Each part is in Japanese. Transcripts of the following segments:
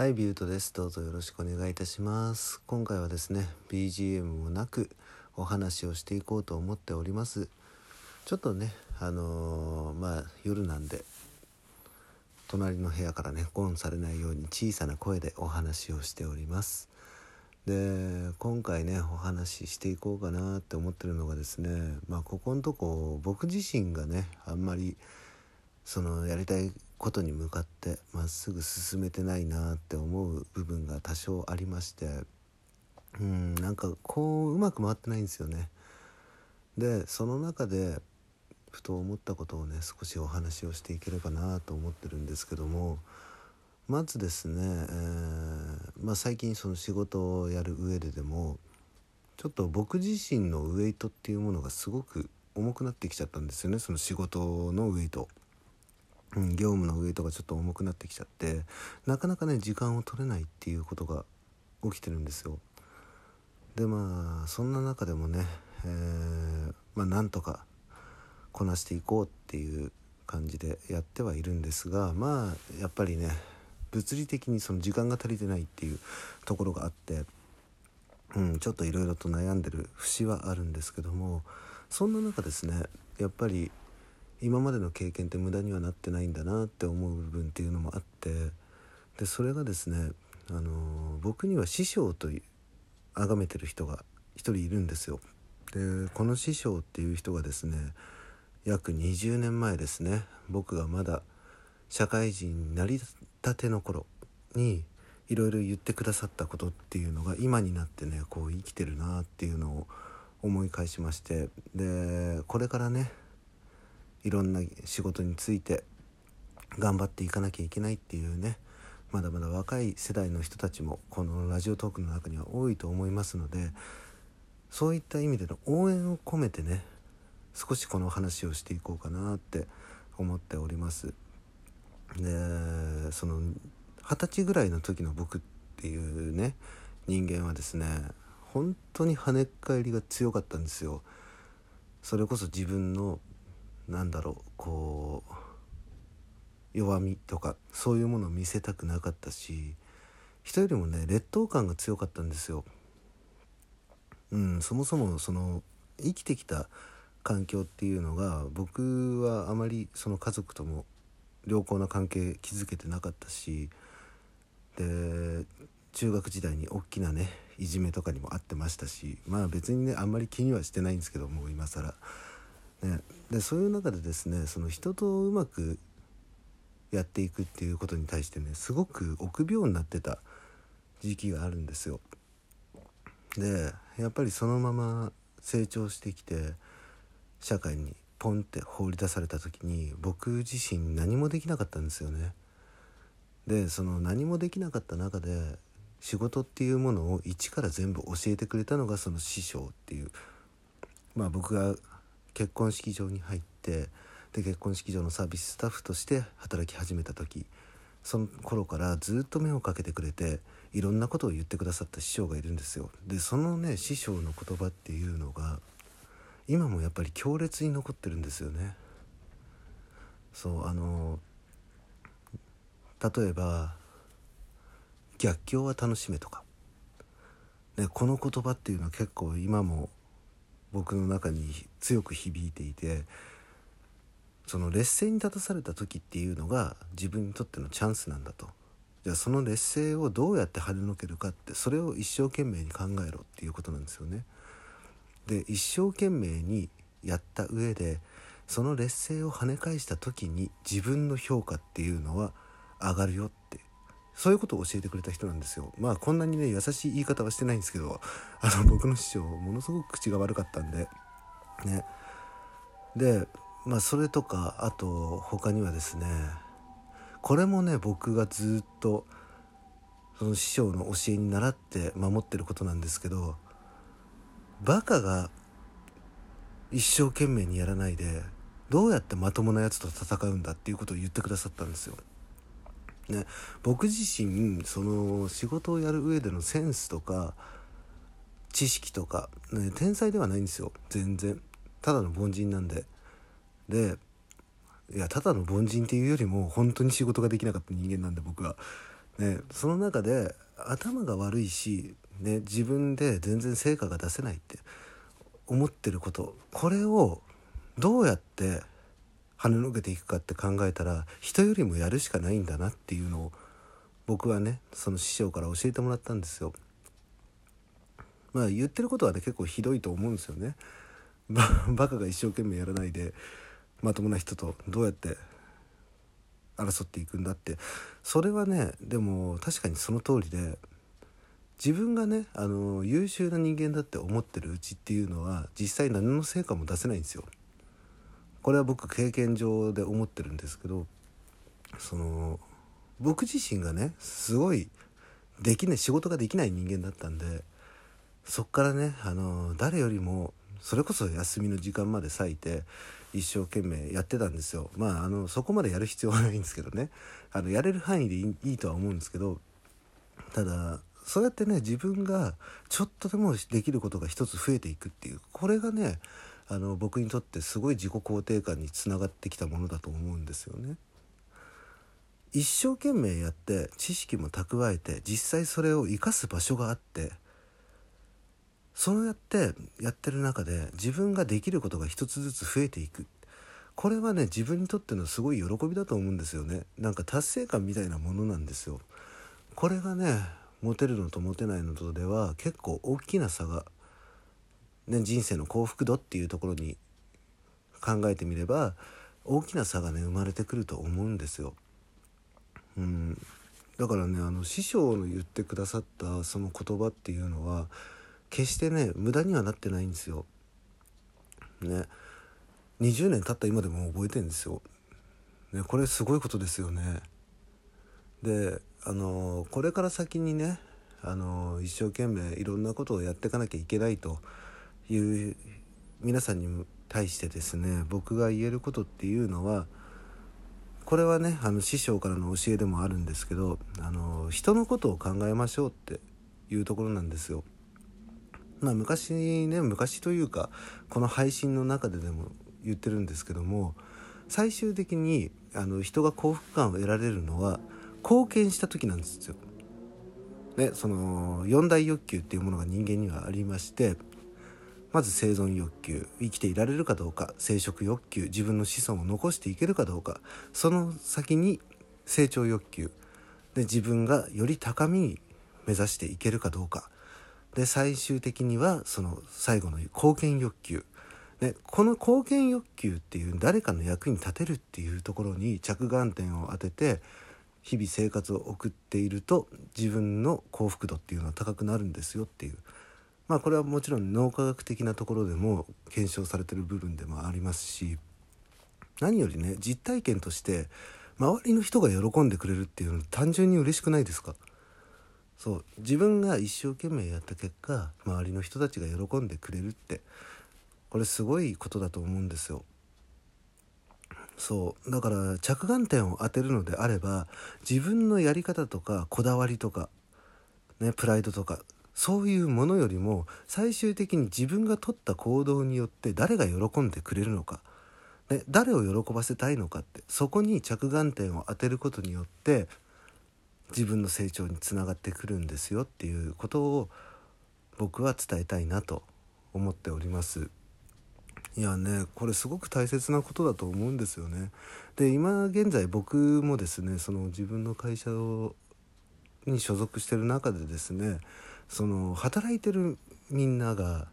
はいビュートです。どうぞよろしくお願いいたします。今回はですね BGM もなくお話をしていこうと思っております。ちょっとねあのー、まあ夜なんで隣の部屋からねゴンされないように小さな声でお話をしております。で今回ねお話ししていこうかなって思ってるのがですねまあここのとこ僕自身がねあんまりそのやりたいことに向かってまっすぐ進めてないなって思う部分が多少ありましてうんなんかこううまく回ってないんですよね。でその中でふと思ったことをね少しお話をしていければなと思ってるんですけどもまずですね、えー、まあ、最近その仕事をやる上ででもちょっと僕自身のウエイトっていうものがすごく重くなってきちゃったんですよねその仕事のウエイト。うん、業務のウエイトがちょっと重くなってきちゃってなかなかね時間を取れないっていうことが起きてるんですよ。でまあそんな中でもね、えー、まあ、なんとかこなしていこうっていう感じでやってはいるんですがまあやっぱりね物理的にその時間が足りてないっていうところがあって、うん、ちょっといろいろと悩んでる節はあるんですけどもそんな中ですねやっぱり今までの経験って無駄にはなってないんだなって思う部分っていうのもあってでそれがですね、あの僕には師匠という崇めてる人が一人いるんですよ。でこの師匠っていう人がですね約20年前ですね僕がまだ社会人になりたての頃にいろいろ言ってくださったことっていうのが今になってねこう生きてるなっていうのを思い返しましてでこれからねいろんな仕事について頑張っていかなきゃいけないっていうね。まだまだ若い世代の人たちもこのラジオトークの中には多いと思いますのでそういった意味での応援を込めてね少しこの話をしていこうかなって思っております。でその二十歳ぐらいの時の僕っていうね人間はですね本当に跳ね返りが強かったんですよ。それこそ自分のなんだろうこう弱みとかそういうものを見せたくなかったし人よりもね劣等感が強かったんですよ。うん、そもそもその生きてきた環境っていうのが僕はあまりその家族とも良好な関係築けてなかったしで中学時代に大きなねいじめとかにもあってましたしまあ別にねあんまり気にはしてないんですけどもう今更。ね、でそういう中でですねその人とうまくやっていくっていうことに対してねすごく臆病になってた時期があるんですよ。でやっぱりそのまま成長してきて社会にポンって放り出された時に僕自身何もできなかったんですよね。でその何もできなかった中で仕事っていうものを一から全部教えてくれたのがその師匠っていうまあ僕が結婚式場に入ってで結婚式場のサービススタッフとして働き始めた時その頃からずっと目をかけてくれていろんなことを言ってくださった師匠がいるんですよ。でそのね師匠の言葉っていうのが今もやっぱり強烈に残ってるんですよね。そうあの例えば「逆境は楽しめ」とか、ね、この言葉っていうのは結構今も僕の中に強く響いていてその劣勢に立たされた時っていうのが自分にとってのチャンスなんだとじゃあその劣勢をどうやって跳ねのけるかってそれを一生懸命に考えろっていうことなんですよね。で一生懸命にやった上でその劣勢を跳ね返した時に自分の評価っていうのは上がるよってそういうことを教えてくれた人なんですよ。まあこんなにね優しい言い方はしてないんですけどあの僕の師匠ものすごく口が悪かったんでね。でまあそれとかあと他にはですねこれもね僕がずっとその師匠の教えに倣って守ってることなんですけどバカが一生懸命にやらないでどうやってまともなやつと戦うんだっていうことを言ってくださったんですよ。ね、僕自身その仕事をやる上でのセンスとか知識とか、ね、天才ではないんですよ。全然。ただの凡人なんで。でいやただの凡人っていうよりも本当に仕事ができなかった人間なんで僕は、ね、その中で頭が悪いし、ね、自分で全然成果が出せないって思ってることこれをどうやって跳ねのけていくかって考えたら人よりもやるしかないんだなっていうのを僕はねその師匠から教えてもらったんですよ。まあ言ってることはね結構ひどいと思うんですよね。バカが一生懸命やらないでまともな人とどうやって争っていくんだってそれはねでも確かにその通りで自分がねあの優秀な人間だって思ってるうちっていうのは実際何の成果も出せないんですよ。これは僕経験上で思ってるんですけどその僕自身がねすごいできない仕事ができない人間だったんでそっからねあの誰よりもそれこそ休みの時間まで割いて一生懸命やってたんですよ。まああのそこまでやる必要はないんですけどね。あのやれる範囲でいいとは思うんですけどただそうやってね自分がちょっとでもできることが一つ増えていくっていうこれがねあの僕にとってすごい自己肯定感につながってきたものだと思うんですよね。一生懸命やって知識も蓄えて実際それを生かす場所があってそうやってやってる中で自分ができることが一つずつ増えていく。これはね自分にとってのすごい喜びだと思うんですよね。なんか達成感みたいなものなんですよ。これがねモテるのとモテないのとでは結構大きな差が、ね、人生の幸福度っていうところに考えてみれば大きな差がね生まれてくると思うんですよ。うん、だからねあの師匠の言ってくださったその言葉っていうのは決してね無駄にはなってないんですよ。ね20年経った今でも覚えてんですよ。ねこれすごいことですよね。であのこれから先にねあの一生懸命いろんなことをやっていかなきゃいけないという皆さんに対してですね僕が言えることっていうのはこれはねあの師匠からの教えでもあるんですけどあの人のことを考えましょうっていうところなんですよ。まあ昔ね昔というかこの配信の中ででも言ってるんですけども最終的にあの人が幸福感を得られるのは貢献した時なんですよ。ね、その四大欲求っていうものが人間にはありましてまず生存欲求生きていられるかどうか生殖欲求自分の子孫を残していけるかどうかその先に成長欲求で自分がより高みに目指していけるかどうか。で最終的にはその最後の貢献欲求。でこの貢献欲求っていう誰かの役に立てるっていうところに着眼点を当てて日々生活を送っていると自分の幸福度っていうのは高くなるんですよっていう。まあこれはもちろん脳科学的なところでも検証されてる部分でもありますし何よりね実体験として周りの人が喜んでくれるっていうのは単純に嬉しくないですか？そう自分が一生懸命やった結果周りの人たちが喜んでくれるってこれすごいことだと思うんですよ。そうだから着眼点を当てるのであれば自分のやり方とかこだわりとか、ね、プライドとかそういうものよりも最終的に自分が取った行動によって誰が喜んでくれるのか、ね、誰を喜ばせたいのかってそこに着眼点を当てることによって自分の成長につながってくるんですよっていうことを僕は伝えたいなと思っております。いやねこれすごく大切なことだと思うんですよね。で今現在僕もですねその自分の会社に所属してる中でですねその働いてるみんなが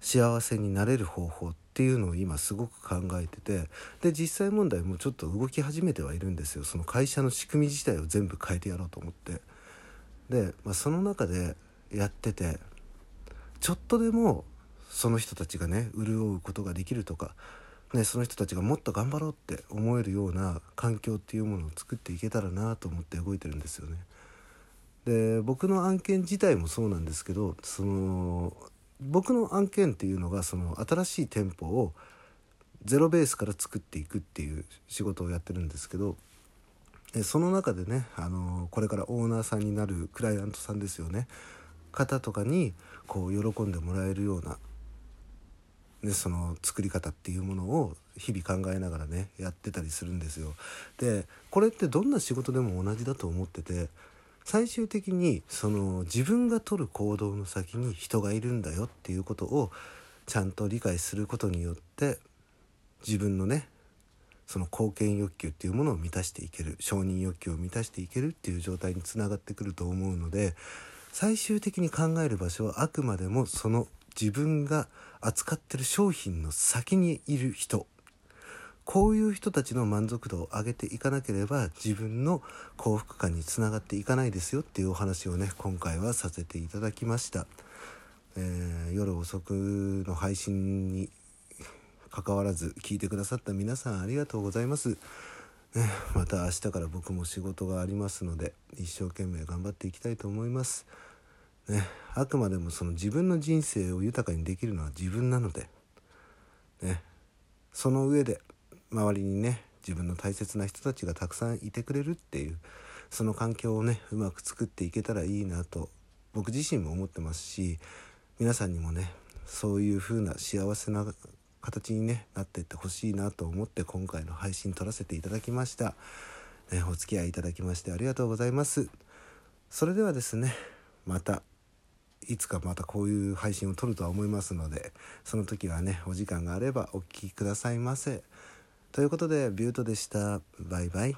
幸せになれる方法っていうのを今すごく考えててで実際問題もちょっと動き始めてはいるんですよその会社の仕組み自体を全部変えてやろうと思ってで、まあ、その中でやっててちょっとでもその人たちがね潤うことができるとか、ね、その人たちがもっと頑張ろうって思えるような環境っていうものを作っていけたらなと思って動いてるんですよね。で僕の案件自体もそうなんですけどその僕の案件っていうのがその新しい店舗をゼロベースから作っていくっていう仕事をやってるんですけどでその中でねあのこれからオーナーさんになるクライアントさんですよね方とかにこう喜んでもらえるようなでその作り方っていうものを日々考えながらねやってたりするんですよ。でこれってどんな仕事でも同じだと思ってて最終的にその自分が取る行動の先に人がいるんだよっていうことをちゃんと理解することによって自分のねその貢献欲求っていうものを満たしていける承認欲求を満たしていけるっていう状態につながってくると思うので最終的に考える場所はあくまでもその自分が扱ってる商品の先にいる人こういう人たちの満足度を上げていかなければ自分の幸福感につながっていかないですよっていうお話をね今回はさせていただきました、えー、夜遅くの配信に関わらず聞いてくださった皆さんありがとうございます、ね、また明日から僕も仕事がありますので一生懸命頑張っていきたいと思います。ね、あくまでもその自分の人生を豊かにできるのは自分なので、ね、その上で周りにね自分の大切な人たちがたくさんいてくれるっていうその環境をねうまく作っていけたらいいなと僕自身も思ってますし皆さんにもねそういう風な幸せな形に、ね、なっていってほしいなと思って今回の配信撮らせていただきました、ね、お付き合いいただきましてありがとうございますそれではですねまたいつかまたこういう配信を撮るとは思いますのでその時はねお時間があればお聴きくださいませ。ということでビュートでした。バイバイ。